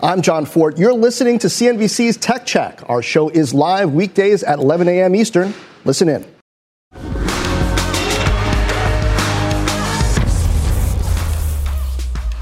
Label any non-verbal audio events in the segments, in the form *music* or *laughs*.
I'm Jon Fortt. You're listening to CNBC's Tech Check. Our show is live weekdays at 11 a.m. Eastern. Listen in.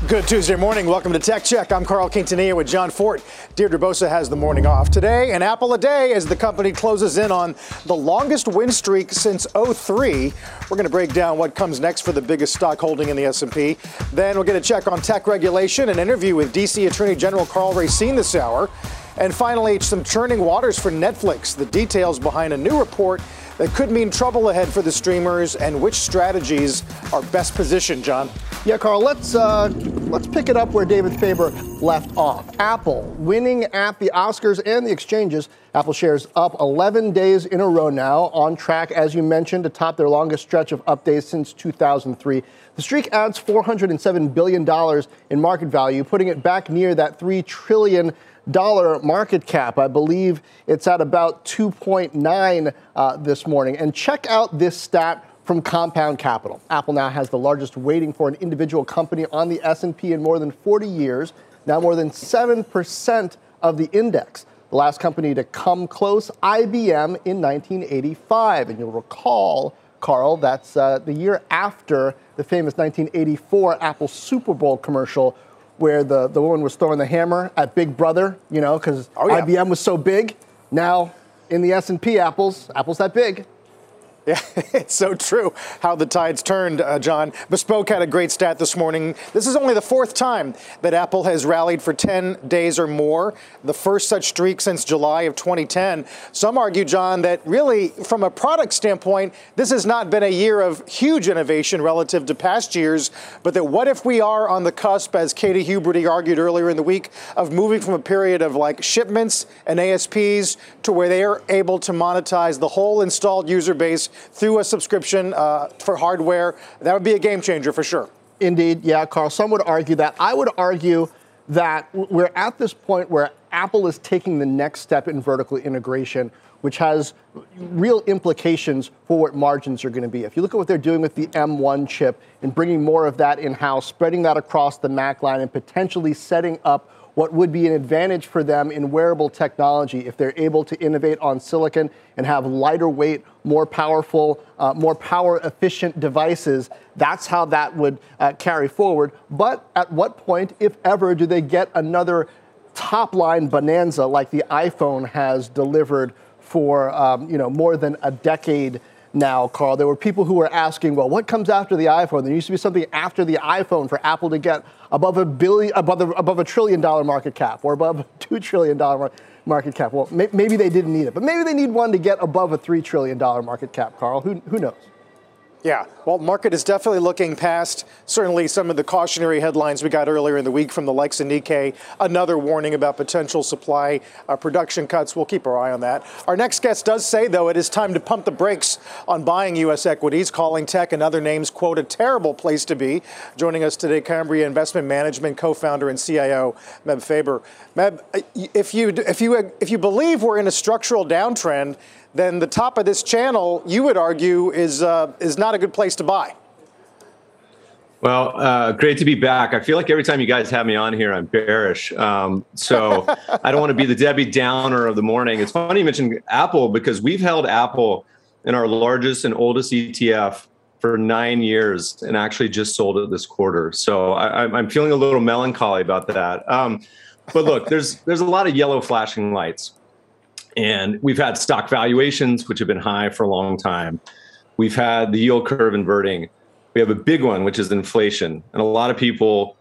Good Tuesday morning. Welcome to Tech Check. I'm Carl Quintanilla with Jon Fortt. Deirdre Bosa has the morning off today, and Apple a day as the company closes in on the longest win streak since 03. We're going to break down what comes next for the biggest stock holding in the S&P. Then we'll get a check on tech regulation, an interview with DC Attorney General Karl Racine this hour, and finally some churning waters for Netflix. The details behind a new report that could mean trouble ahead for the streamers and which strategies are best positioned, John? Yeah, Carl, let's uh, let's pick it up where David Faber left off. Apple winning at the Oscars and the exchanges. Apple shares up 11 days in a row now, on track, as you mentioned, to top their longest stretch of up days since 2003. The streak adds $407 billion in market value, putting it back near that $3 trillion market cap. I believe it's at about 2.9 uh, this morning. And check out this stat from Compound Capital. Apple now has the largest weighting for an individual company on the S&P in more than 40 years. Now more than 7% of the index. The last company to come close, IBM in 1985. And you'll recall, Carl, that's uh, the year after the famous 1984 Apple Super Bowl commercial where the, the woman was throwing the hammer at Big Brother, you know, because oh, yeah. IBM was so big. Now in the S&P apples, apples that big. Yeah, *laughs* it's so true how the tides turned, uh, Jon. Bespoke had a great stat this morning. This is only the fourth time that Apple has rallied for 10 days or more, the first such streak since July of 2010. Some argue, John, that really, from a product standpoint, this has not been a year of huge innovation relative to past years, but that what if we are on the cusp, as Katy Huberty argued earlier in the week, of moving from a period of like shipments and ASPs to where they are able to monetize the whole installed user base through a subscription uh, for hardware. That would be a game changer for sure. Indeed, yeah, Carl. Some would argue that. I would argue that we're at this point where Apple is taking the next step in vertical integration, which has real implications for what margins are going to be. If you look at what they're doing with the M1 chip and bringing more of that in house, spreading that across the Mac line, and potentially setting up what would be an advantage for them in wearable technology if they're able to innovate on silicon and have lighter weight, more powerful, uh, more power efficient devices. That's how that would uh, carry forward. But at what point, if ever, do they get another top line bonanza like the iPhone has delivered for um, you know more than a decade? now, Carl. There were people who were asking, well, what comes after the iPhone? There used to be something after the iPhone for Apple to get above a billion, above, the, above a trillion dollar market cap or above two trillion dollar market cap. Well, may, maybe they didn't need it, but maybe they need one to get above a three trillion dollar market cap, Carl. Who, who knows? Yeah, well, market is definitely looking past certainly some of the cautionary headlines we got earlier in the week from the likes of Nikkei. Another warning about potential supply uh, production cuts. We'll keep our eye on that. Our next guest does say, though, it is time to pump the brakes on buying U.S. equities, calling tech and other names, quote, a terrible place to be. Joining us today, Cambria Investment Management co-founder and CIO Meb Faber. Meb, uh, if you if you if you believe we're in a structural downtrend then the top of this channel, you would argue, is uh, is not a good place to buy. Well, uh, great to be back. I feel like every time you guys have me on here, I'm bearish. Um, so I don't want to be the Debbie Downer of the morning. It's funny you mentioned Apple because we've held Apple in our largest and oldest ETF for nine years and actually just sold it this quarter. So I, am feeling a little melancholy about that. Um, but look, there's there's a lot of yellow flashing lights. And we've had stock valuations, which have been high for a long time. We've had the yield curve inverting. We have a big one, which is inflation. And a lot of people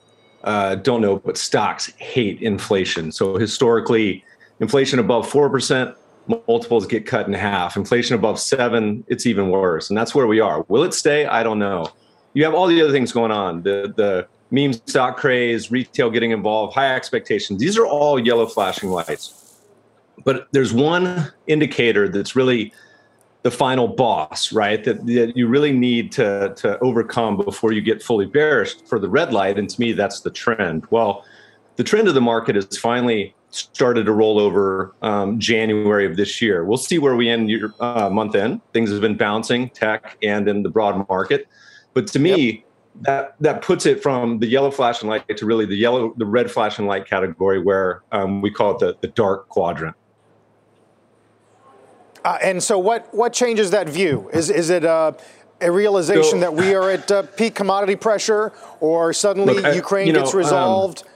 uh, don't know, but stocks hate inflation. So historically, inflation above 4%, multiples get cut in half. Inflation above seven, it's even worse. And that's where we are. Will it stay? I don't know. You have all the other things going on the, the meme stock craze, retail getting involved, high expectations. These are all yellow flashing lights. But there's one indicator that's really the final boss, right? That, that you really need to, to overcome before you get fully bearish for the red light. And to me, that's the trend. Well, the trend of the market has finally started to roll over um, January of this year. We'll see where we end year, uh, month end. Things have been bouncing, tech and in the broad market. But to me, yep. that that puts it from the yellow flashing light to really the yellow, the red flashing light category, where um, we call it the, the dark quadrant. Uh, and so, what what changes that view? Is is it uh, a realization so, that we are at uh, peak commodity pressure, or suddenly look, I, Ukraine you know, gets um, resolved? Um,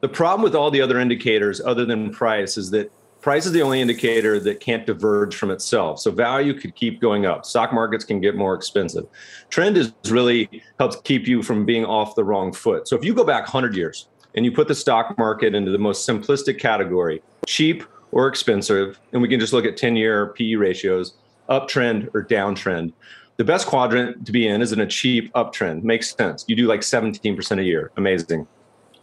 the problem with all the other indicators, other than price, is that price is the only indicator that can't diverge from itself. So value could keep going up. Stock markets can get more expensive. Trend is really helps keep you from being off the wrong foot. So if you go back 100 years and you put the stock market into the most simplistic category, cheap or expensive, and we can just look at 10-year PE ratios, uptrend or downtrend. The best quadrant to be in is in a cheap uptrend. Makes sense. You do like 17% a year. Amazing.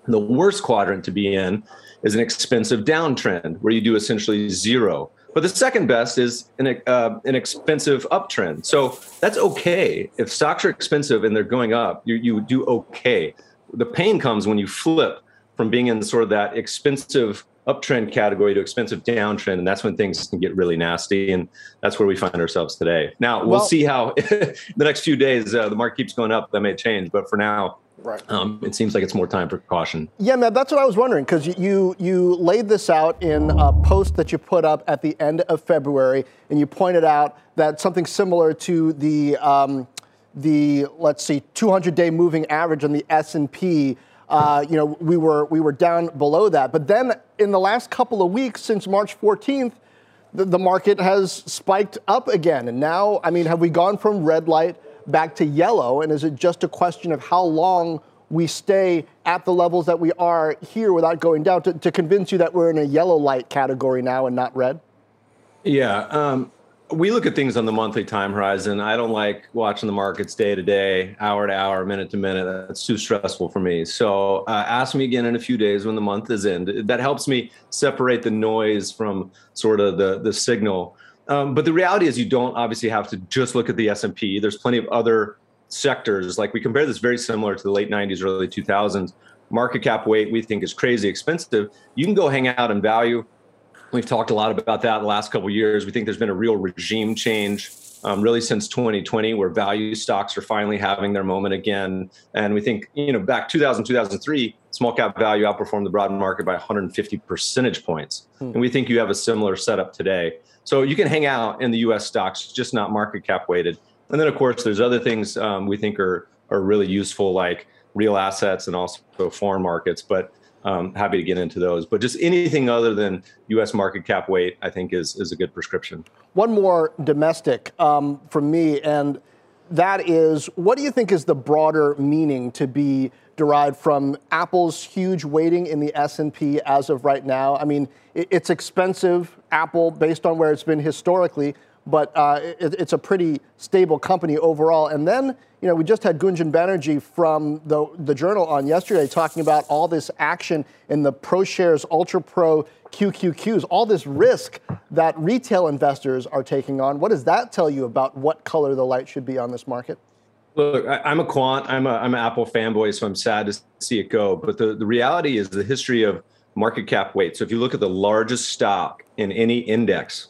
The worst quadrant to be in is an expensive downtrend where you do essentially zero. But the second best is an, uh, an expensive uptrend. So that's okay. If stocks are expensive and they're going up, you, you do okay. The pain comes when you flip from being in sort of that expensive uptrend category to expensive downtrend, and that's when things can get really nasty, and that's where we find ourselves today. Now we'll, well see how *laughs* the next few days uh, the market keeps going up. That may change, but for now, Right. Um, it seems like it's more time for caution. Yeah, man, that's what I was wondering because you you laid this out in a post that you put up at the end of February, and you pointed out that something similar to the um, the let's see 200-day moving average on the S and P. Uh, you know, we were we were down below that, but then in the last couple of weeks since March 14th, the, the market has spiked up again, and now, I mean, have we gone from red light? back to yellow? And is it just a question of how long we stay at the levels that we are here without going down to, to convince you that we're in a yellow light category now and not red? Yeah. Um, we look at things on the monthly time horizon. I don't like watching the markets day to day, hour to hour, minute to minute. That's too stressful for me. So uh, ask me again in a few days when the month is in. That helps me separate the noise from sort of the the signal. Um, but the reality is, you don't obviously have to just look at the S and P. There's plenty of other sectors. Like we compare this very similar to the late '90s, early 2000s. Market cap weight we think is crazy expensive. You can go hang out in value. We've talked a lot about that in the last couple years. We think there's been a real regime change um, really since 2020, where value stocks are finally having their moment again. And we think, you know, back 2000, 2003, small cap value outperformed the broad market by 150 percentage points. Hmm. And we think you have a similar setup today. So you can hang out in the U.S. stocks, just not market cap weighted. And then, of course, there's other things um, we think are are really useful, like real assets and also foreign markets. But um, happy to get into those. But just anything other than U.S. market cap weight, I think, is is a good prescription. One more domestic um, from me, and that is, what do you think is the broader meaning to be derived from Apple's huge weighting in the S&P as of right now? I mean, it's expensive, Apple, based on where it's been historically, but uh, it, it's a pretty stable company overall. And then, you know, we just had Gunjan Banerjee from the, the Journal on yesterday talking about all this action in the ProShares Ultra Pro QQQs, all this risk that retail investors are taking on. What does that tell you about what color the light should be on this market? Look, I, am a quant. I'm a I'm an Apple fanboy, so I'm sad to see it go. But the, the reality is the history of market cap weight. So if you look at the largest stock in any index,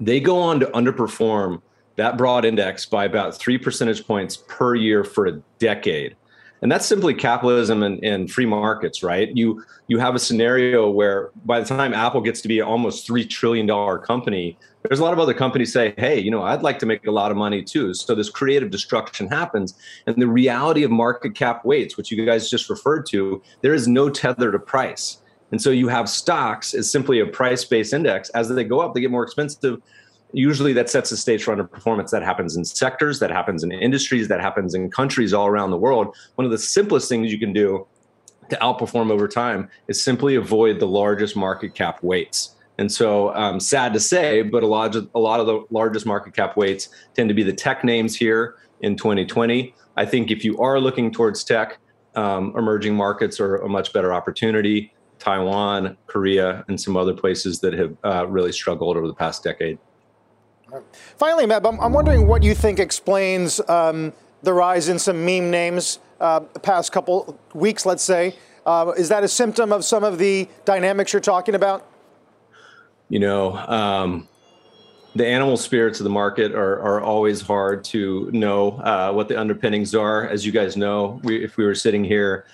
they go on to underperform that broad index by about three percentage points per year for a decade. And that's simply capitalism and, and, free markets, right? You you have a scenario where by the time Apple gets to be almost three trillion dollar company, there's a lot of other companies say, hey, you know, I'd like to make a lot of money too. So this creative destruction happens. And the reality of market cap weights, which you guys just referred to, there is no tether to price. And so you have stocks as simply a price-based index. As they go up, they get more expensive. Usually that sets the stage for underperformance. That happens in sectors, that happens in industries, that happens in countries all around the world. One of the simplest things you can do to outperform over time is simply avoid the largest market cap weights. And so, um, sad to say, but a lot of a lot of the largest market cap weights tend to be the tech names here in 2020. I think if you are looking towards tech, um, emerging markets are a much better opportunity. Taiwan, Korea, and some other places that have uh, really struggled over the past decade. Finally, Meb, I'm, I'm wondering what you think explains um, the rise in some meme names uh, the past couple weeks, let's say. Uh, is that a symptom of some of the dynamics you're talking about? You know, um, the animal spirits of the market are, are always hard to know uh, what the underpinnings are. As you guys know, we, if we were sitting here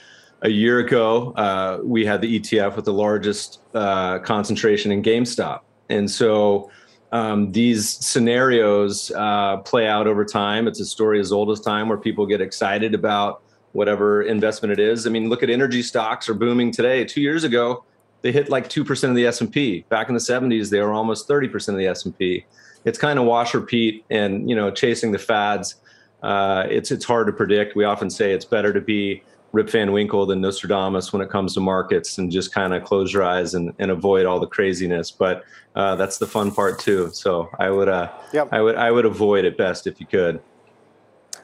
a year ago, uh, we had the ETF with the largest uh, concentration in GameStop. And so um, these scenarios uh, play out over time. It's a story as old as time where people get excited about whatever investment it is. I mean, look at energy stocks are booming today. Two years ago, they hit like 2% of the S&P. Back in the 70s, they were almost 30% of the S&P. It's kind of wash repeat and, you know, chasing the fads. Uh, it's it's hard to predict. We often say it's better to be Rip Van Winkle than Nostradamus when it comes to markets and just kind of close your eyes and, and avoid all the craziness. But uh, that's the fun part too. So I would uh, yep. I would I would avoid it best if you could.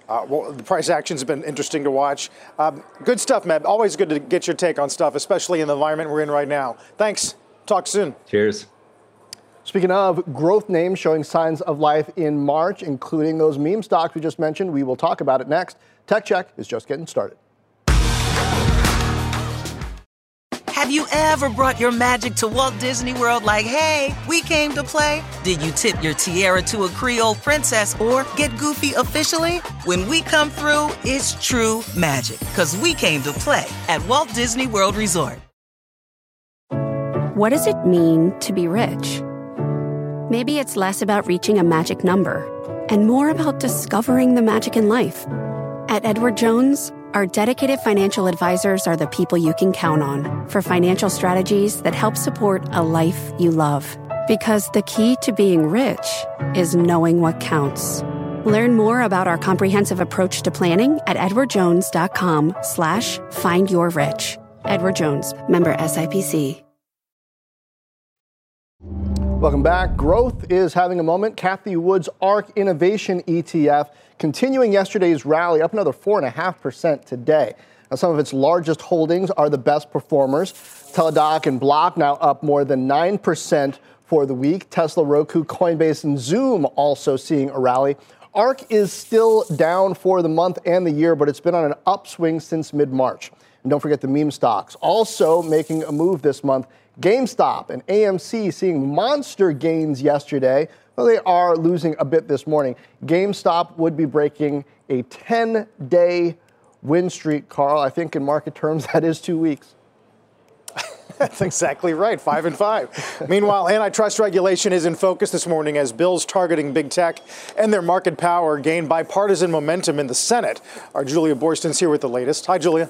Uh, well, the price actions have been interesting to watch. Um, good stuff, Meb. Always good to get your take on stuff, especially in the environment we're in right now. Thanks. Talk soon. Cheers. Speaking of growth names showing signs of life in March, including those meme stocks we just mentioned, we will talk about it next. Tech Check is just getting started. Have you ever brought your magic to Walt Disney World like, hey, we came to play? Did you tip your tiara to a Creole princess or get goofy officially? When we come through, it's true magic, because we came to play at Walt Disney World Resort. What does it mean to be rich? Maybe it's less about reaching a magic number and more about discovering the magic in life. At Edward Jones, our dedicated financial advisors are the people you can count on for financial strategies that help support a life you love. Because the key to being rich is knowing what counts. Learn more about our comprehensive approach to planning at edwardjones.com slash find your rich. Edward Jones, member SIPC. Welcome back. Growth is having a moment. Cathie Wood's ARK Innovation ETF continuing yesterday's rally up another 4.5% today. Now, some of its largest holdings are the best performers. Teladoc and Block now up more than 9% for the week. Tesla, Roku, Coinbase, and Zoom also seeing a rally. ARK is still down for the month and the year, but it's been on an upswing since mid March. And don't forget the meme stocks. Also making a move this month GameStop and AMC seeing monster gains yesterday, though they are losing a bit this morning. GameStop would be breaking a 10 day win streak, Carl. I think in market terms, *laughs* that is two weeks. That's exactly right, five and five. Meanwhile, antitrust regulation is in focus this morning as bills targeting big tech and their market power gain bipartisan momentum in the Senate. Our Julia Boorstin's here with the latest. Hi, Julia.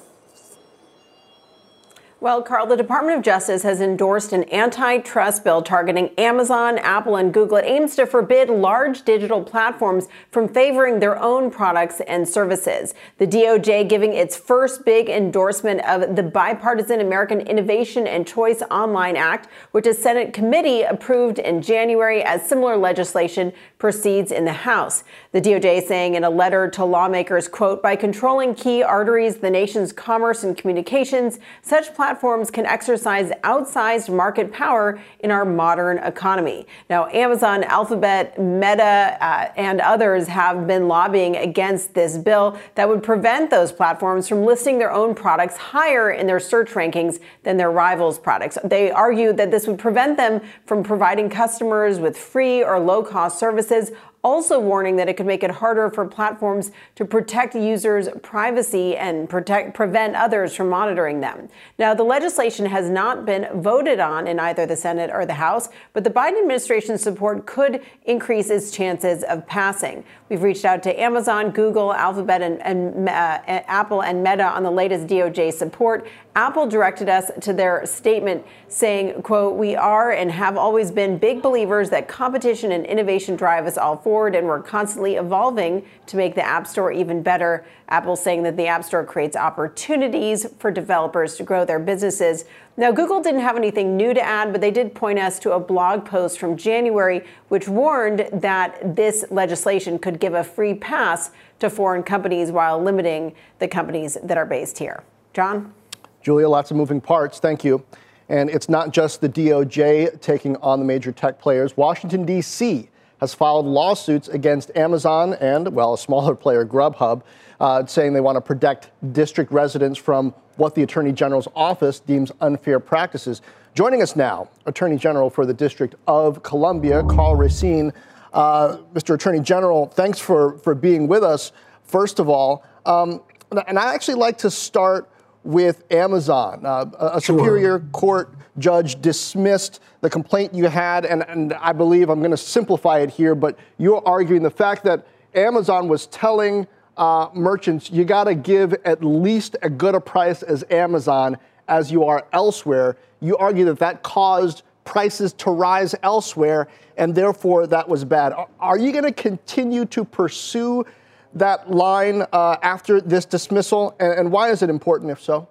Well, Carl, the Department of Justice has endorsed an antitrust bill targeting Amazon, Apple, and Google. It aims to forbid large digital platforms from favoring their own products and services. The DOJ giving its first big endorsement of the bipartisan American Innovation and Choice Online Act, which a Senate committee approved in January as similar legislation proceeds in the House. The DOJ saying in a letter to lawmakers, quote, by controlling key arteries, the nation's commerce and communications, such platforms platforms can exercise outsized market power in our modern economy. Now, Amazon, Alphabet, Meta, uh, and others have been lobbying against this bill that would prevent those platforms from listing their own products higher in their search rankings than their rivals' products. They argue that this would prevent them from providing customers with free or low cost services also warning that it could make it harder for platforms to protect users' privacy and protect, prevent others from monitoring them. Now, the legislation has not been voted on in either the Senate or the House, but the Biden administration's support could increase its chances of passing. We've reached out to Amazon, Google, Alphabet, and, and uh, Apple and Meta on the latest DOJ support. Apple directed us to their statement saying, quote, we are and have always been big believers that competition and innovation drive us all forward, and we're constantly evolving to make the App Store even better. Apple saying that the App Store creates opportunities for developers to grow their businesses. Now, Google didn't have anything new to add, but they did point us to a blog post from January which warned that this legislation could give a free pass to foreign companies while limiting the companies that are based here. John? Julia, lots of moving parts. Thank you. And it's not just the DOJ taking on the major tech players. Washington, D.C. has filed lawsuits against Amazon and, well, a smaller *laughs* player, Grubhub, uh, saying they want to protect district residents from what the Attorney General's office deems unfair practices. Joining us now, Attorney General for the District of Columbia, Karl Racine. Uh, Mr. Attorney General, thanks for, for being with us, first of all. Um, and I actually like to start with Amazon. Uh, a sure. Superior Court judge dismissed the complaint you had, and, and I believe I'm going to simplify it here, but you're arguing the fact that Amazon was telling uh, merchants you got to give at least as good a price as Amazon as you are elsewhere. You argue that that caused prices to rise elsewhere, and therefore that was bad. Are you going to continue to pursue that line uh, after this dismissal, and, and why is it important if so?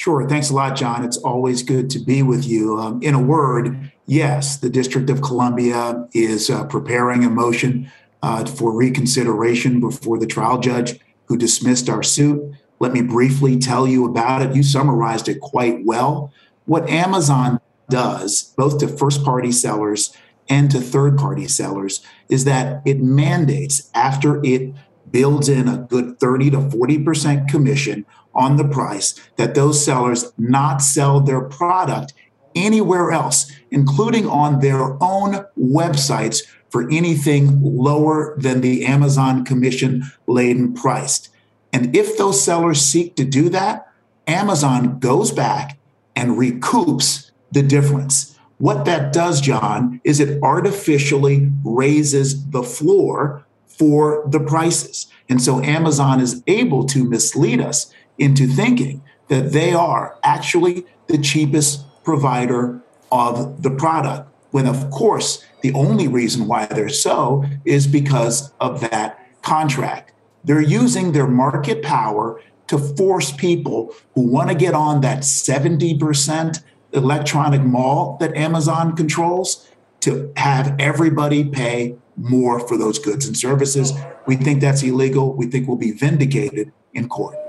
Sure. Thanks a lot, John. It's always good to be with you. Um, in a word, yes, the District of Columbia is uh, preparing a motion uh, for reconsideration before the trial judge who dismissed our suit. Let me briefly tell you about it. You summarized it quite well. What Amazon does, both to first party sellers and to third party sellers, is that it mandates after it builds in a good 30 to 40% commission on the price that those sellers not sell their product anywhere else, including on their own websites for anything lower than the Amazon commission laden price. And if those sellers seek to do that, Amazon goes back and recoups the difference. What that does, John, is it artificially raises the floor for the prices. And so Amazon is able to mislead us into thinking that they are actually the cheapest provider of the product. When, of course, the only reason why they're so is because of that contract. They're using their market power to force people who want to get on that 70% electronic mall that Amazon controls to have everybody pay more for those goods and services. We think that's illegal. We think we'll be vindicated in court.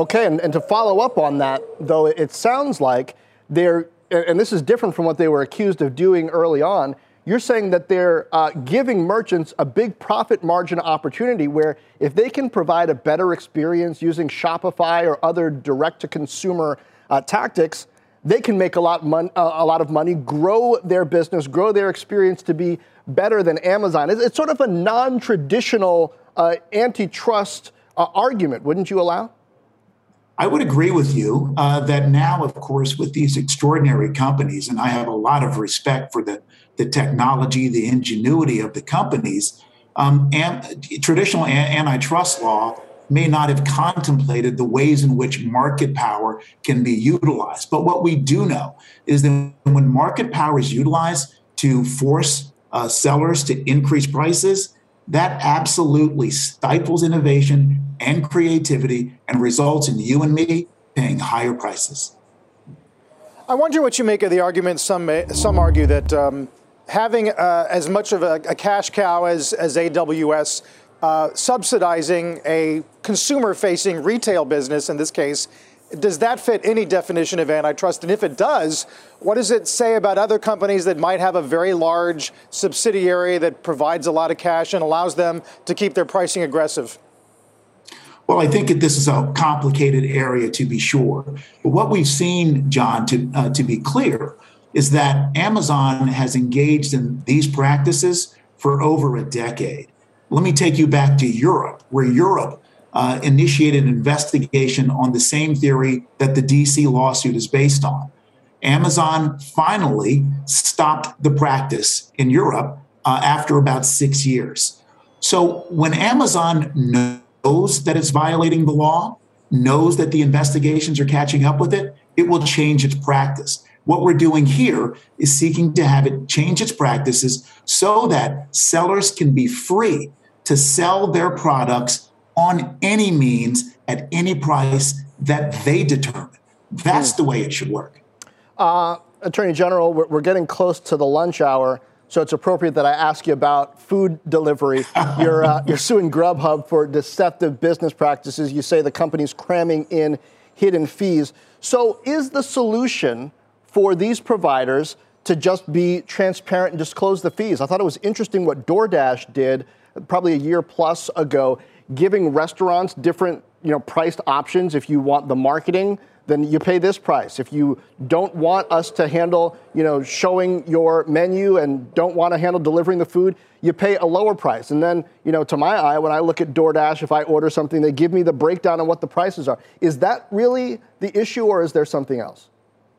Okay, and, and to follow up on that, though, it sounds like they're, and this is different from what they were accused of doing early on, you're saying that they're uh, giving merchants a big profit margin opportunity where if they can provide a better experience using Shopify or other direct to consumer uh, tactics, they can make a lot, mon- uh, a lot of money, grow their business, grow their experience to be better than Amazon. It's, it's sort of a non traditional uh, antitrust uh, argument, wouldn't you allow? I would agree with you uh, that now, of course, with these extraordinary companies, and I have a lot of respect for the the technology, the ingenuity of the companies, um, and traditional antitrust law may not have contemplated the ways in which market power can be utilized. But what we do know is that when market power is utilized to force uh, sellers to increase prices, that absolutely stifles innovation and creativity and results in you and me paying higher prices. I wonder what you make of the argument. Some some argue that um, having uh, as much of a, a, cash cow as, as AWS, uh, subsidizing a consumer facing retail business in this case, does that fit any definition of antitrust? And if it does, what does it say about other companies that might have a very large subsidiary that provides a lot of cash and allows them to keep their pricing aggressive? Well, I think this is a complicated area to be sure. But what we've seen, John, to, uh, to be clear, is that Amazon has engaged in these practices for over a decade. Let me take you back to Europe, where Europe uh, initiated an investigation on the same theory that the DC lawsuit is based on. Amazon finally stopped the practice in Europe uh, after about six years. So when Amazon knows that it's violating the law, knows that the investigations are catching up with it, it will change its practice. What we're doing here is seeking to have it change its practices so that sellers can be free to sell their products on any means at any price that they determine. That's the way it should work. Uh, Attorney General, we're, we're getting close to the lunch hour. So it's appropriate that I ask you about food delivery. *laughs* you're, uh, you're suing Grubhub for deceptive business practices. You say the company's cramming in hidden fees. So, is the solution for these providers to just be transparent and disclose the fees? I thought it was interesting what DoorDash did probably a year plus ago, giving restaurants different you know priced options if you want the marketing then you pay this price. If you don't want us to handle, you know, showing your menu and don't want to handle delivering the food, you pay a lower price. And then, you know, to my eye, when I look at DoorDash, if I order something, they give me the breakdown on what the prices are. Is that really the issue, or is there something else?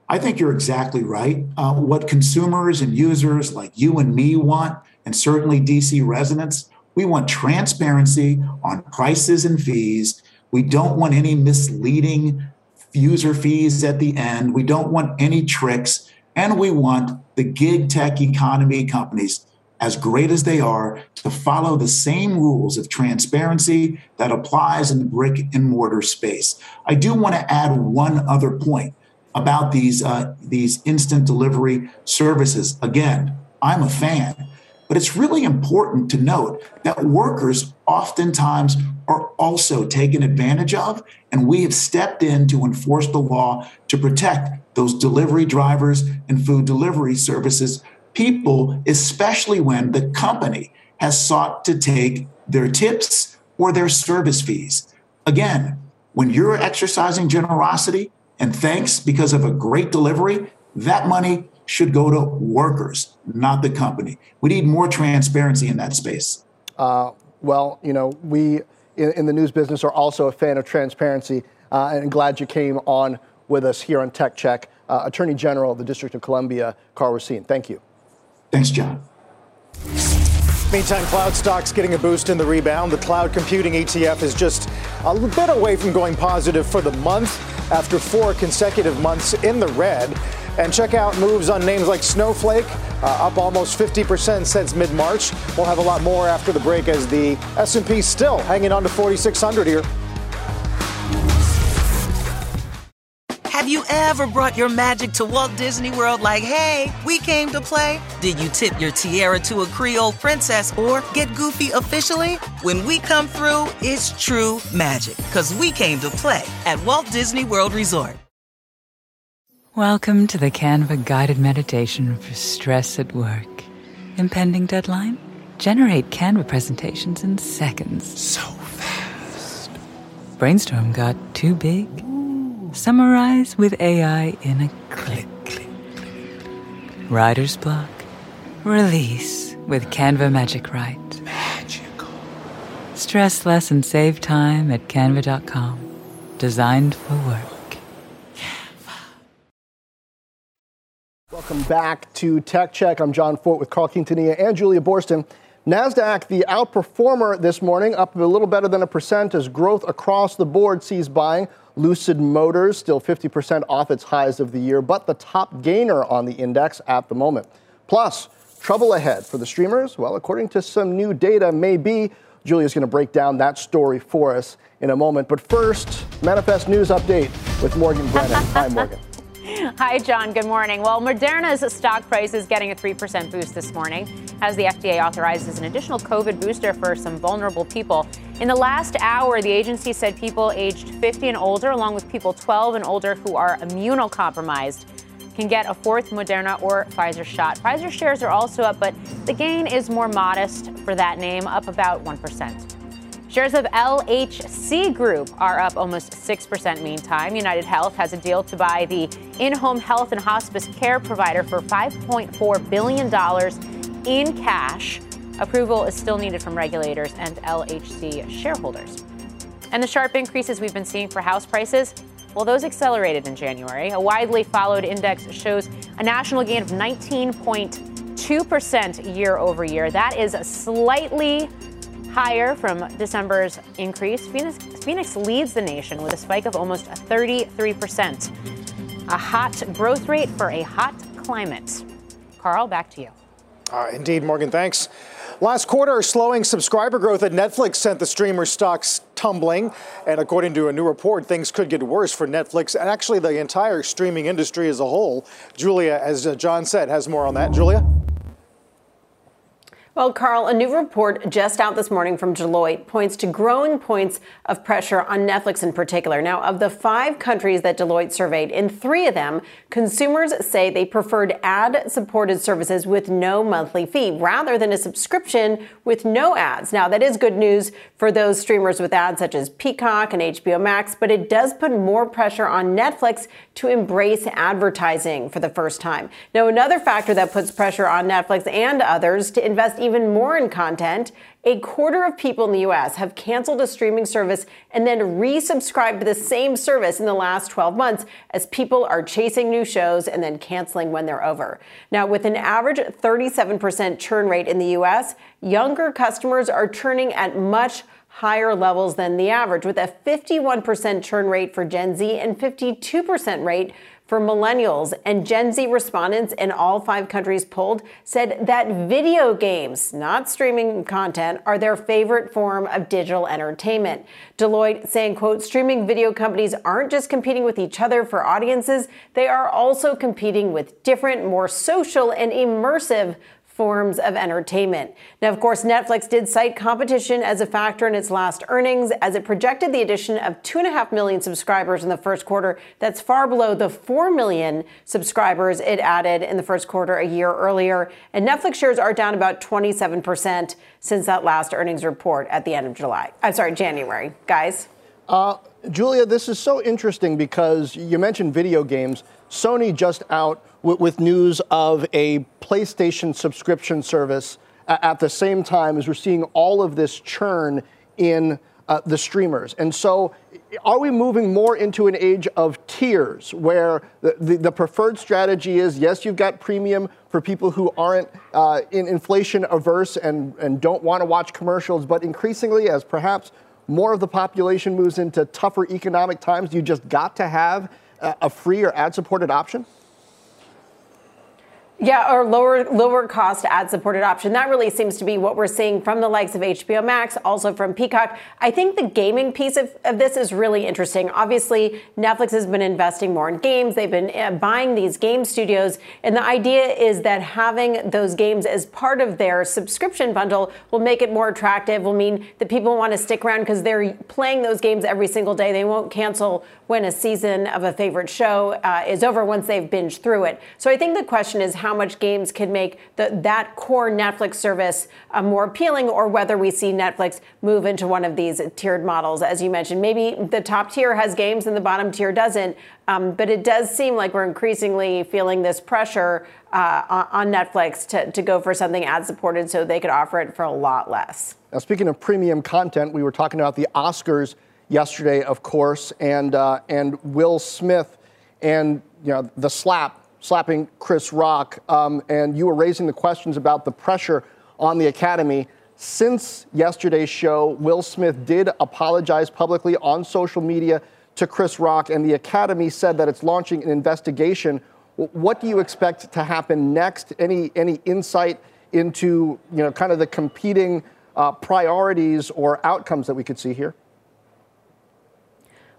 I think you're exactly right. Uh, what consumers and users like you and me want, and certainly DC residents, we want transparency on prices and fees. We don't want any misleading user fees at the end. We don't want any tricks. And we want the gig tech economy companies, as great as they are, to follow the same rules of transparency that applies in the brick and mortar space. I do want to add one other point about these, uh, these instant delivery services. Again, I'm a fan. But it's really important to note that workers oftentimes are also taken advantage of, and we have stepped in to enforce the law to protect those delivery drivers and food delivery services people, especially when the company has sought to take their tips or their service fees. Again, when you're exercising generosity and thanks because of a great delivery, that money should go to workers, not the company. We need more transparency in that space. Uh, well, you know, we in, in, the news business are also a fan of transparency, uh, and glad you came on with us here on Tech Check. Uh, Attorney General of the District of Columbia, Karl Racine. Thank you. Thanks, John. Meantime, cloud stocks getting a boost in the rebound. The cloud computing ETF is just a bit away from going positive for the month after four consecutive months in the red. And check out moves on names like Snowflake, uh, up almost 50% since mid-March. We'll have a lot more after the break as the S&P still hanging on to 4,600 here. Have you ever brought your magic to Walt Disney World like, hey, we came to play? Did you tip your tiara to a Creole princess or get goofy officially? When we come through, it's true magic because we came to play at Walt Disney World Resort. Welcome to the Canva guided meditation for stress at work. Impending deadline? Generate Canva presentations in seconds. So fast. Brainstorm got too big? Ooh. Summarize with AI in a click. click, click. Writer's block? Release with Canva Magic Write. Magical. Stress less and save time at canva.com. Designed for work. Canva. Welcome back to Tech Check. I'm Jon Fortt with Carl Quintanilla and Julia Boorstin. NASDAQ, the outperformer this morning, up a little better than a percent as growth across the board sees buying. Lucid Motors still 50% off its highs of the year, but the top gainer on the index at the moment. Plus, trouble ahead for the streamers? Well, according to some new data, maybe. Julia's going to break down that story for us in a moment. But first, Manifest News Update with Morgan Brennan. Hi, Morgan. *laughs* Hi, John. Good morning. Well, Moderna's stock price is getting a 3% boost this morning as the FDA authorizes an additional COVID booster for some vulnerable people. In the last hour, the agency said people aged 50 and older, along with people 12 and older who are immunocompromised, can get a fourth Moderna or Pfizer shot. Pfizer shares are also up, but the gain is more modest for that name, up about 1%. Shares of LHC Group are up almost 6% meantime. United Health has a deal to buy the in home health and hospice care provider for $5.4 billion in cash. Approval is still needed from regulators and LHC shareholders. And the sharp increases we've been seeing for house prices, well, those accelerated in January. A widely followed index shows a national gain of 19.2% year over year. That is slightly higher from December's increase. Phoenix, Phoenix leads the nation with a spike of almost 33%. A hot growth rate for a hot climate. Carl, back to you. Uh, indeed, Morgan, thanks. Last quarter, slowing subscriber growth at Netflix sent the streamer stocks tumbling. And according to a new report, things could get worse for Netflix and actually the entire streaming industry as a whole. Julia, as John said, has more on that. Julia? Well, Carl, a new report just out this morning from Deloitte points to growing points of pressure on Netflix in particular. Now, of the five countries that Deloitte surveyed, in three of them, consumers say they preferred ad supported services with no monthly fee rather than a subscription with no ads. Now, that is good news for those streamers with ads such as Peacock and HBO Max, but it does put more pressure on Netflix to embrace advertising for the first time. Now, another factor that puts pressure on Netflix and others to invest even more in content, a quarter of people in the US have canceled a streaming service and then resubscribed to the same service in the last 12 months as people are chasing new shows and then canceling when they're over. Now, with an average 37% churn rate in the US, younger customers are churning at much higher levels than the average, with a 51% churn rate for Gen Z and 52% rate for millennials. And Gen Z respondents in all five countries polled said that video games, not streaming content, are their favorite form of digital entertainment. Deloitte saying, quote, streaming video companies aren't just competing with each other for audiences, they are also competing with different, more social and immersive forms of entertainment. Now, of course, Netflix did cite competition as a factor in its last earnings as it projected the addition of 2.5 million subscribers in the first quarter. That's far below the 4 million subscribers it added in the first quarter a year earlier. And Netflix shares are down about 27% since that last earnings report at the end of July. I'm sorry, January. Guys? Uh, Julia, this is so interesting because you mentioned video games. Sony just out with, news of a PlayStation subscription service at the same time as we're seeing all of this churn in uh, the streamers. And so, are we moving more into an age of tiers where the, the, the preferred strategy is yes, you've got premium for people who aren't uh, in inflation averse and, and don't want to watch commercials, but increasingly, as perhaps more of the population moves into tougher economic times, you just got to have a, a free or ad supported option? Yeah, or lower lower cost ad supported option. That really seems to be what we're seeing from the likes of HBO Max, also from Peacock. I think the gaming piece of, of this is really interesting. Obviously, Netflix has been investing more in games. They've been uh, buying these game studios, and the idea is that having those games as part of their subscription bundle will make it more attractive. Will mean that people want to stick around because they're playing those games every single day. They won't cancel when a season of a favorite show uh, is over once they've binged through it. So I think the question is how how much games can make the, that core Netflix service uh, more appealing, or whether we see Netflix move into one of these tiered models, as you mentioned. Maybe the top tier has games and the bottom tier doesn't. Um, but it does seem like we're increasingly feeling this pressure uh, on Netflix to, to go for something ad supported so they could offer it for a lot less. Now, speaking of premium content, we were talking about the Oscars yesterday, of course, and uh, and Will Smith and you know the slap slapping Chris Rock, um, and you were raising the questions about the pressure on the Academy. Since yesterday's show, Will Smith did apologize publicly on social media to Chris Rock, and the Academy said that it's launching an investigation. What do you expect to happen next? Any any insight into you know kind of the competing uh, priorities or outcomes that we could see here?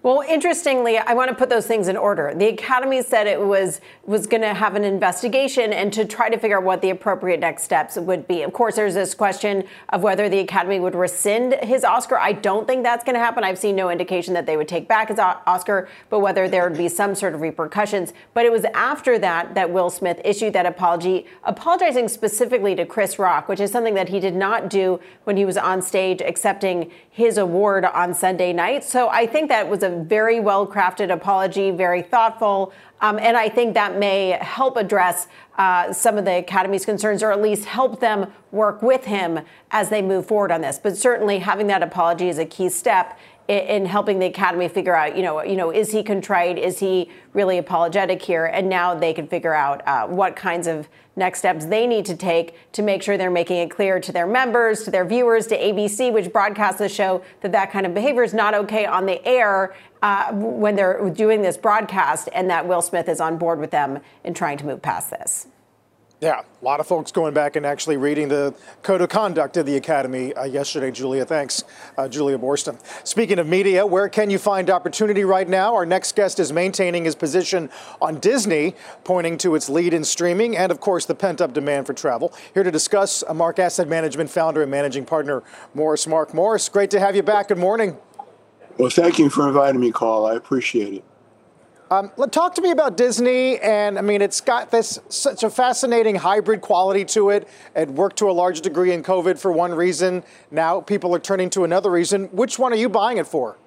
Well, interestingly, I want to put those things in order. The Academy said it was was going to have an investigation and to try to figure out what the appropriate next steps would be. Of course, there's this question of whether the Academy would rescind his Oscar. I don't think that's going to happen. I've seen no indication that they would take back his Oscar, but whether there would be some sort of repercussions. But it was after that that Will Smith issued that apology, apologizing specifically to Chris Rock, which is something that he did not do when he was on stage accepting his award on Sunday night. So I think that was a very well crafted apology, very thoughtful. Um, and I think that may help address uh, some of the Academy's concerns, or at least help them work with him as they move forward on this. But certainly, having that apology is a key step in, helping the academy figure out, you know, you know, is he contrite? Is he really apologetic here? And now they can figure out uh, what kinds of next steps they need to take to make sure they're making it clear to their members, to their viewers, to ABC, which broadcasts the show, that that kind of behavior is not okay on the air uh, when they're doing this broadcast, and that Will Smith is on board with them in trying to move past this. Yeah, a lot of folks going back and actually reading the code of conduct of the Academy uh, yesterday, Julia. Thanks, uh, Julia Boorstin. Speaking of media, where can you find opportunity right now? Our next guest is maintaining his position on Disney, pointing to its lead in streaming and, of course, the pent up demand for travel. Here to discuss, uh, Mark Asset Management founder and managing partner, Morris Mark. Morris, great to have you back. Good morning. Well, thank you for inviting me, Carl. I appreciate it. Um, talk to me about Disney, and I mean, it's got this such a fascinating hybrid quality to it. It worked to a large degree in COVID for one reason. Now people are turning to another reason. Which one are you buying it for?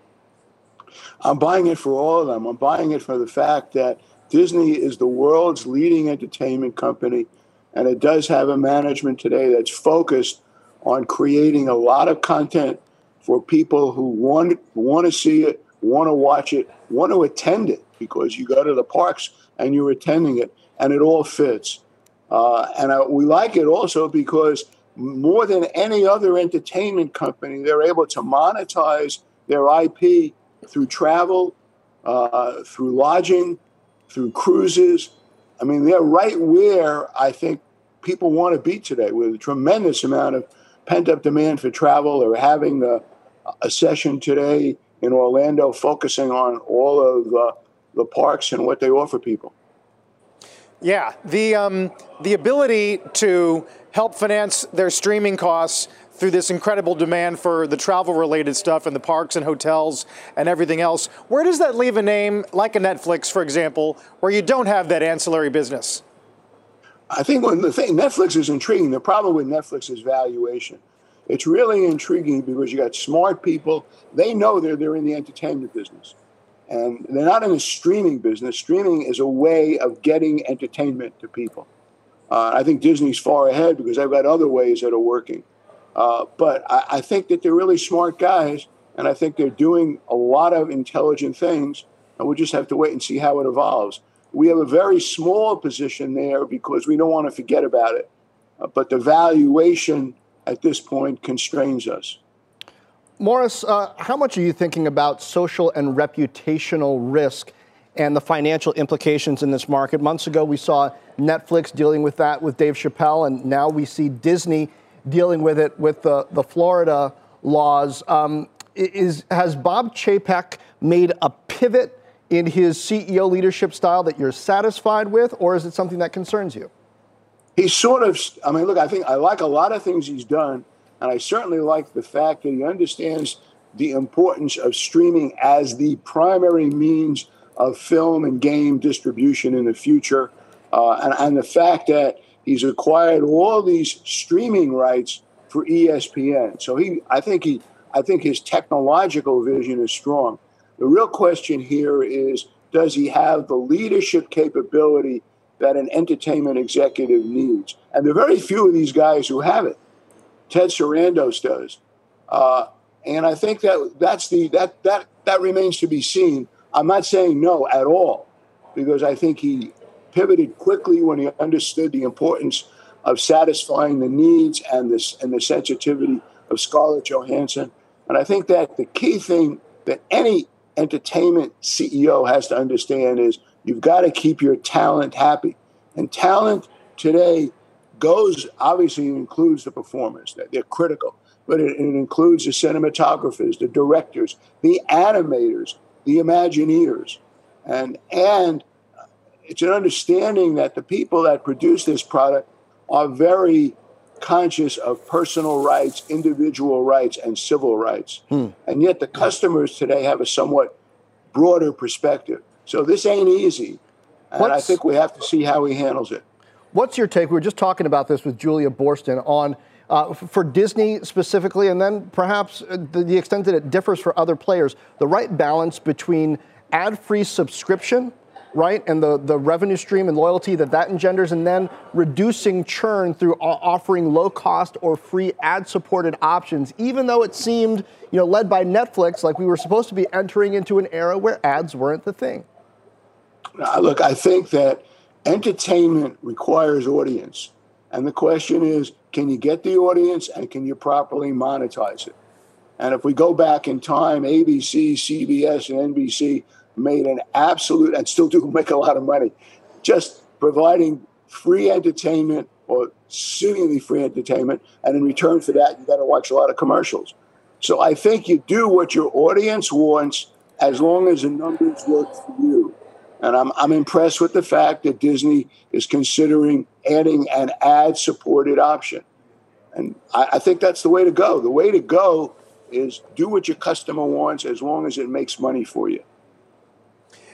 I'm buying it for all of them. I'm buying it for the fact that Disney is the world's leading entertainment company, and it does have a management today that's focused on creating a lot of content for people who want want to see it, want to watch it, want to attend it because you go to the parks and you're attending it, and it all fits. Uh, and I, we like it also because more than any other entertainment company, they're able to monetize their IP through travel, uh, through lodging, through cruises. I mean, they're right where I think people want to be today, with a tremendous amount of pent up demand for travel. They're having a, a session today in Orlando focusing on all of uh, the parks and what they offer people. Yeah, the um, the ability to help finance their streaming costs through this incredible demand for the travel related stuff and the parks and hotels and everything else. Where does that leave a name like a Netflix, for example, where you don't have that ancillary business? I think when the thing Netflix is intriguing. The problem with Netflix is valuation. It's really intriguing because you got smart people. They know they're they're in the entertainment business. And they're not in the streaming business. Streaming is a way of getting entertainment to people. Uh, I think Disney's far ahead because they've got other ways that are working. Uh, but I, I, think that they're really smart guys, and I think they're doing a lot of intelligent things, and we'll just have to wait and see how it evolves. We have a very small position there because we don't want to forget about it. Uh, but the valuation at this point constrains us. Morris, uh, how much are you thinking about social and reputational risk and the financial implications in this market? Months ago, we saw Netflix dealing with that with Dave Chappelle, and now we see Disney dealing with it with the, the Florida laws. Um, is, has Bob Chapek made a pivot in his CEO leadership style that you're satisfied with, or is it something that concerns you? He's sort of, I mean, look, I think I like a lot of things he's done. And I certainly like the fact that he understands the importance of streaming as the primary means of film and game distribution in the future. Uh, and, and the fact that he's acquired all these streaming rights for ESPN. So he, I think he, I think his technological vision is strong. The real question here is, does he have the leadership capability that an entertainment executive needs? And there are very few of these guys who have it. Ted Sarandos does. Uh, and I think that that's the that that that remains to be seen. I'm not saying no at all, because I think he pivoted quickly when he understood the importance of satisfying the needs and this and the sensitivity of Scarlett Johansson. And I think that the key thing that any entertainment CEO has to understand is you've got to keep your talent happy. And talent today goes obviously includes the performers; they're critical, but it, it includes the cinematographers, the directors, the animators, the Imagineers, and and it's an understanding that the people that produce this product are very conscious of personal rights, individual rights, and civil rights. Hmm. And yet the customers today have a somewhat broader perspective. So this ain't easy. And What's, I think we have to see how he handles it. What's your take? We were just talking about this with Julia Boorstin on uh, for Disney specifically, and then perhaps uh, the, the extent that it differs for other players, the right balance between ad-free subscription right? And the, the revenue stream and loyalty that that engenders, and then reducing churn through offering low cost or free ad supported options, even though it seemed, you know, led by Netflix, like we were supposed to be entering into an era where ads weren't the thing. Look, I think that entertainment requires audience. And the question is can you get the audience and can you properly monetize it? And if we go back in time, ABC, CBS, and NBC made an absolute, and still do *laughs* make a lot of money, just providing free entertainment or seemingly free entertainment, and in return for that, you got to watch a lot of commercials. So I think you do what your audience wants as long as the numbers work for you. And I'm, I'm impressed with the fact that Disney is considering adding an ad supported option. And I, I, think that's the way to go. The way to go is do what your customer wants as long as it makes money for you.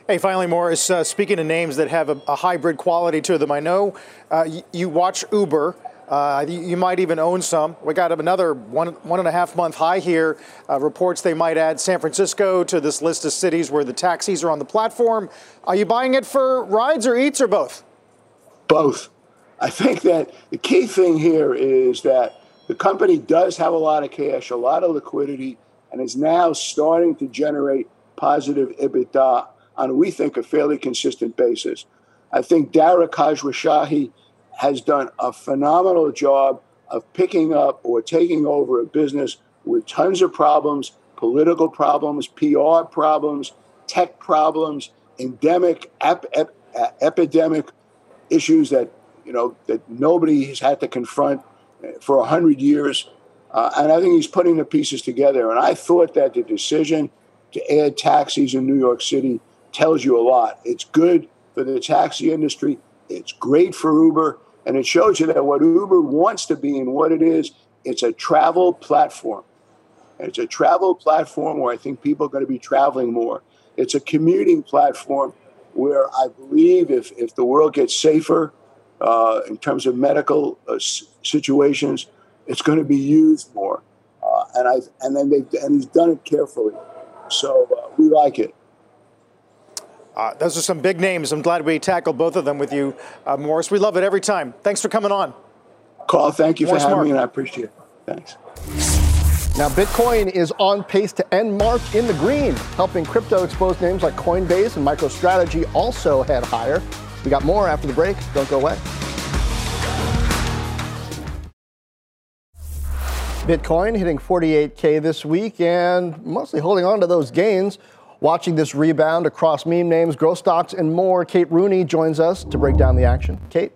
Hey, finally, Morris, uh, speaking of names that have a, a, hybrid quality to them, I know uh, y- you watch Uber. Uh, you might even own some. We got another one one and a half month high here. Uh, reports they might add San Francisco to this list of cities where the taxis are on the platform. Are you buying it for rides or eats or both? Both. I think that the key thing here is that the company does have a lot of cash, a lot of liquidity, and is now starting to generate positive EBITDA on, we think, a fairly consistent basis. I think Dara Khosrowshahi has done a phenomenal job of picking up or taking over a business with tons of problems, political problems, PR problems, tech problems, endemic, ep- ep- epidemic issues that you know that nobody has had to confront for a hundred years. Uh, and I think he's putting the pieces together. And I thought that the decision to add taxis in New York City tells you a lot. It's good for the taxi industry. It's great for Uber. And it shows you that what Uber wants to be and what it is, it's a travel platform. It's a travel platform where I think people are going to be traveling more. It's a commuting platform where I believe if, if the world gets safer uh, in terms of medical uh, situations, it's going to be used more. Uh, and I and then they and he's done it carefully, so uh, we like it. Uh, those are some big names. I'm glad we tackled both of them with you, uh, Morris. We love it every time. Thanks for coming on. Carl, thank you Morris for having Mark. me, and I appreciate it. Thanks. Now, Bitcoin is on pace to end March in the green, helping crypto exposed names like Coinbase and MicroStrategy also head higher. We got more after the break. Don't go away. Bitcoin hitting 48K this week and mostly holding on to those gains. Watching this rebound across meme names, growth stocks, and more, Kate Rooney joins us to break down the action. Kate?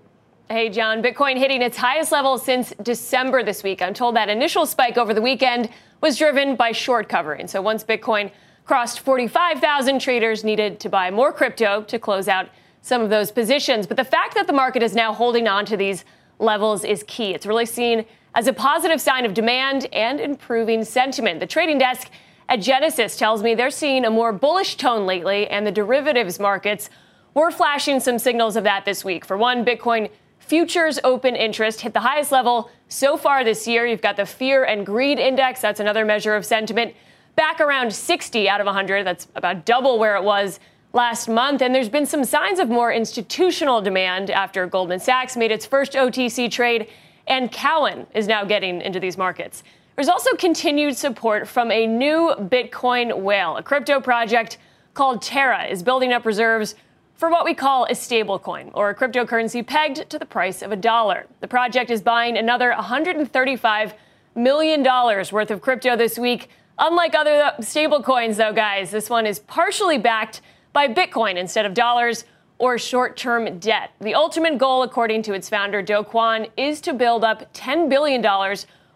Hey, Jon. Bitcoin hitting its highest level since December this week. I'm told that initial spike over the weekend was driven by short covering. So once Bitcoin crossed 45,000, traders needed to buy more crypto to close out some of those positions. But the fact that the market is now holding on to these levels is key. It's really seen as a positive sign of demand and improving sentiment. The trading desk at Genesis tells me they're seeing a more bullish tone lately, and the derivatives markets were flashing some signals of that this week. For one, Bitcoin futures open interest hit the highest level so far this year. You've got the fear and greed index, that's another measure of sentiment, back around 60 out of 100. That's about double where it was last month. And there's been some signs of more institutional demand after Goldman Sachs made its first OTC trade, and Cowen is now getting into these markets. There's also continued support from a new Bitcoin whale. A crypto project called Terra is building up reserves for what we call a stablecoin, or a cryptocurrency pegged to the price of a dollar. The project is buying another $135 million worth of crypto this week. Unlike other uh, stablecoins, though, guys, this one is partially backed by Bitcoin instead of dollars or short term debt. The ultimate goal, according to its founder, Do Kwon, is to build up $10 billion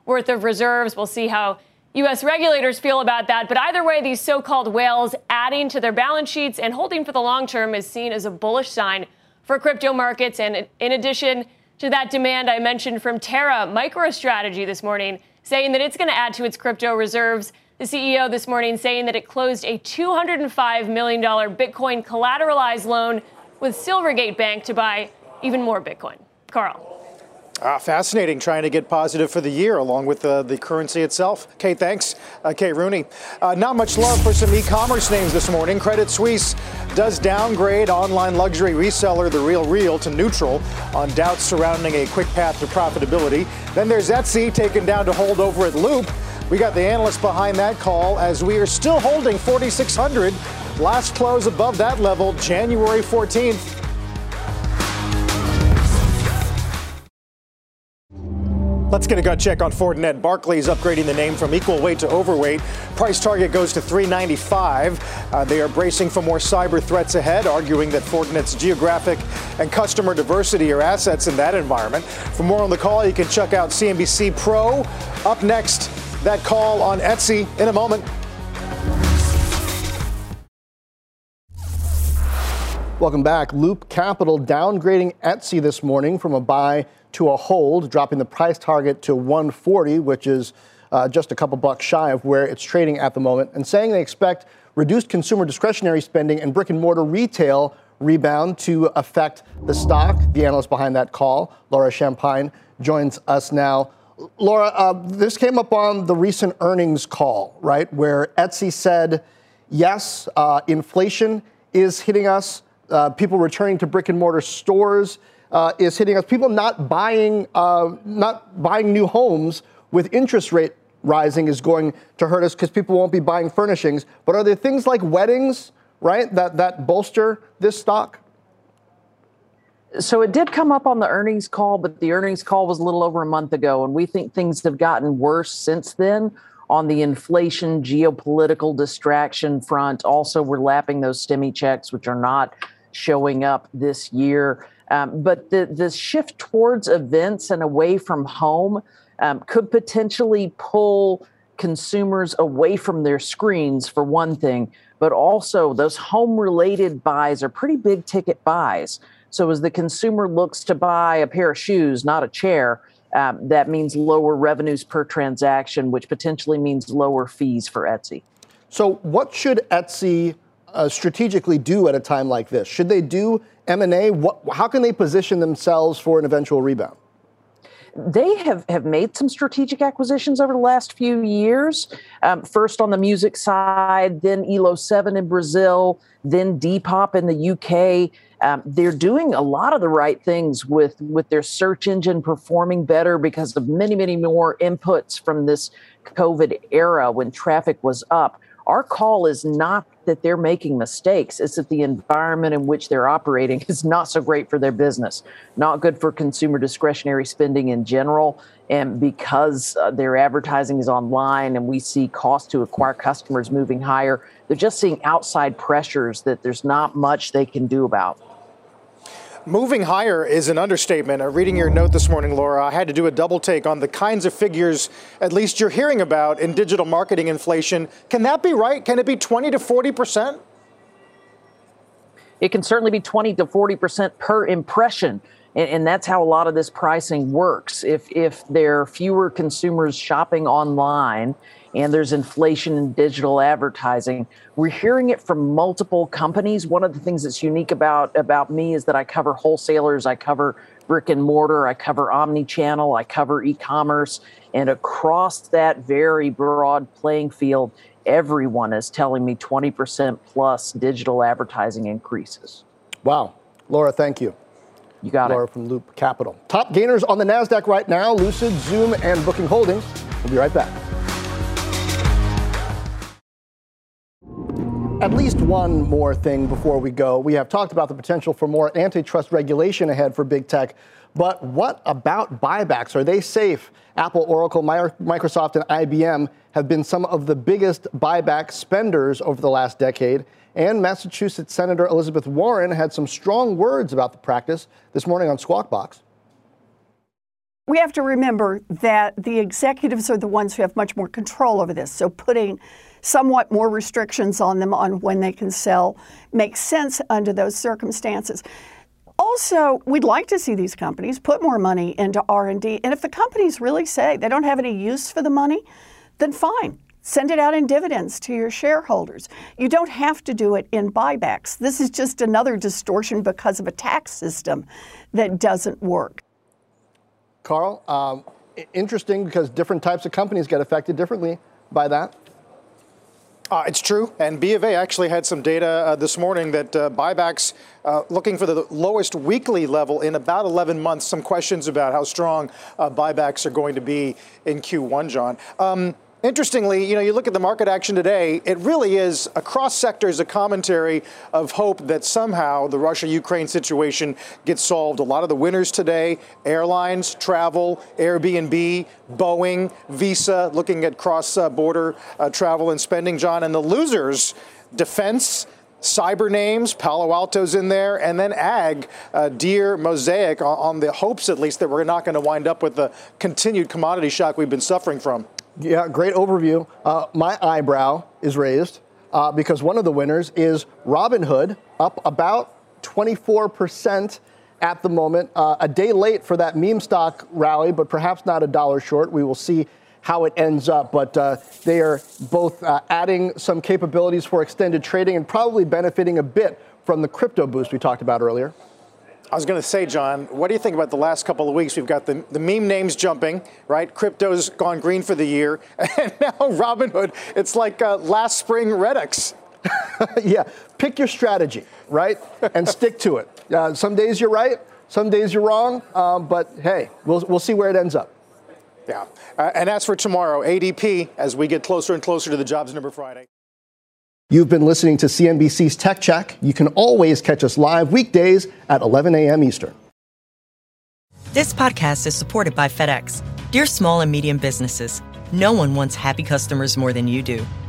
worth of reserves. We'll see how U.S. regulators feel about that. But either way, these so called whales adding to their balance sheets and holding for the long term is seen as a bullish sign for crypto markets. And in addition to that demand I mentioned from Terra MicroStrategy this morning, saying that it's going to add to its crypto reserves. The CEO this morning saying that it closed a $205 million Bitcoin collateralized loan with Silvergate Bank to buy even more Bitcoin. Carl. Ah, fascinating, trying to get positive for the year along with uh, the currency itself. Kate, thanks. Uh, Kate Rooney. Uh, not much love for some e commerce names this morning. Credit Suisse does downgrade online luxury reseller The RealReal to neutral on doubts surrounding a quick path to profitability. Then there's Etsy taken down to hold over at Loop. We got the analyst behind that call as we are still holding 4,600. Last close above that level, January 14th. Let's get a gut check on Fortinet. Barclays upgrading the name from equal weight to overweight. Price target goes to 395. Uh, they are bracing for more cyber threats ahead, arguing that Fortinet's geographic and customer diversity are assets in that environment. For more on the call, you can check out CNBC Pro. Up next, that call on Etsy in a moment. Welcome back. Loop Capital downgrading Etsy this morning from a buy to a hold, dropping the price target to 140, which is uh, just a couple bucks shy of where it's trading at the moment, and saying they expect reduced consumer discretionary spending and brick and mortar retail rebound to affect the stock. The analyst behind that call, Laura Champine, joins us now. Laura, uh, this came up on the recent earnings call, right, where Etsy said, yes, uh, inflation is hitting us, uh, people returning to brick and mortar stores uh, is hitting us. People not buying, uh, not buying new homes with interest rate rising is going to hurt us because people won't be buying furnishings. But are there things like weddings, right, that, that bolster this stock? So it did come up on the earnings call, but the earnings call was a little over a month ago, and we think things have gotten worse since then on the inflation, geopolitical distraction front. Also, we're lapping those stimmy checks, which are not showing up this year. Um, but the, the shift towards events and away from home um, could potentially pull consumers away from their screens, for one thing, but also those home related buys are pretty big ticket buys. So as the consumer looks to buy a pair of shoes, not a chair, um, that means lower revenues per transaction, which potentially means lower fees for Etsy. So, what should Etsy uh, strategically do at a time like this? Should they do M&A? What, how can they position themselves for an eventual rebound? They have, have made some strategic acquisitions over the last few years. Um, first on the music side, then Elo7 in Brazil, then Depop in the UK. Um, they're doing a lot of the right things with with their search engine performing better because of many many more inputs from this covid era when traffic was up our call is not that they're making mistakes, it's that the environment in which they're operating *laughs* is not so great for their business, not good for consumer discretionary spending in general. And because uh, their advertising is online and we see cost to acquire customers moving higher, they're just seeing outside pressures that there's not much they can do about. Moving higher is an understatement. Uh, reading your note this morning, Laura, I had to do a double take on the kinds of figures, at least you're hearing about in digital marketing inflation. Can that be right? Can it be 20 to 40 percent? It can certainly be 20 to 40 percent per impression. And, and, that's how a lot of this pricing works. If if there are fewer consumers shopping online and there's inflation in digital advertising. We're hearing it from multiple companies. One of the things that's unique about about me is that I cover wholesalers, I cover brick and mortar, I cover omni-channel, I cover e-commerce, and across that very broad playing field, everyone is telling me 20% plus digital advertising increases. Wow. Laura, thank you. You got Laura it. from Loop Capital. Top gainers on the NASDAQ right now Lucid, Zoom, and Booking Holdings. We'll be right back. At least one more thing before we go. We have talked about the potential for more antitrust regulation ahead for big tech, but what about buybacks? Are they safe? Apple, Oracle, Microsoft, and IBM have been some of the biggest buyback spenders over the last decade. And Massachusetts Senator Elizabeth Warren had some strong words about the practice this morning on Squawk Box. We have to remember that the executives are the ones who have much more control over this. So putting somewhat more restrictions on them on when they can sell makes sense under those circumstances. Also, we'd like to see these companies put more money into R&D, and if the companies really say they don't have any use for the money, then fine. Send it out in dividends to your shareholders. You don't have to do it in buybacks. This is just another distortion because of a tax system that doesn't work. Carl, um, interesting because different types of companies get affected differently by that. Uh, it's true. And B of A actually had some data uh, this morning that uh, buybacks uh, looking for the lowest weekly level in about 11 months. Some questions about how strong uh, buybacks are going to be in Q1, Jon. Um, Interestingly, you know, you look at the market action today, it really is across sectors a commentary of hope that somehow the Russia Ukraine situation gets solved. A lot of the winners today airlines, travel, Airbnb, Boeing, Visa, looking at cross border uh, travel and spending, Jon. And the losers, defense, cyber names, Palo Alto's in there, and then ag, uh, Deere, Mosaic, on, on the hopes at least that we're not going to wind up with the continued commodity shock we've been suffering from. Yeah, great overview. Uh, my eyebrow is raised uh, because one of the winners is Robinhood, up about 24% at the moment. Uh, a day late for that meme stock rally, but perhaps not a dollar short. We will see how it ends up. But uh, they are both uh, adding some capabilities for extended trading and probably benefiting a bit from the crypto boost we talked about earlier. I was going to say, Jon, what do you think about the last couple of weeks? We've got the, the meme names jumping, right? Crypto's gone green for the year. *laughs* And now Robinhood, it's like uh, last spring Redux. *laughs* yeah, pick your strategy, right? And stick to it. Uh, some days you're right, some days you're wrong, um, but hey, we'll, we'll see where it ends up. Yeah. Uh, and as for tomorrow, ADP, as we get closer and closer to the jobs number Friday. You've been listening to CNBC's Tech Check. You can always catch us live weekdays at 11 a.m. Eastern. This podcast is supported by FedEx. Dear small and medium businesses, no one wants happy customers more than you do.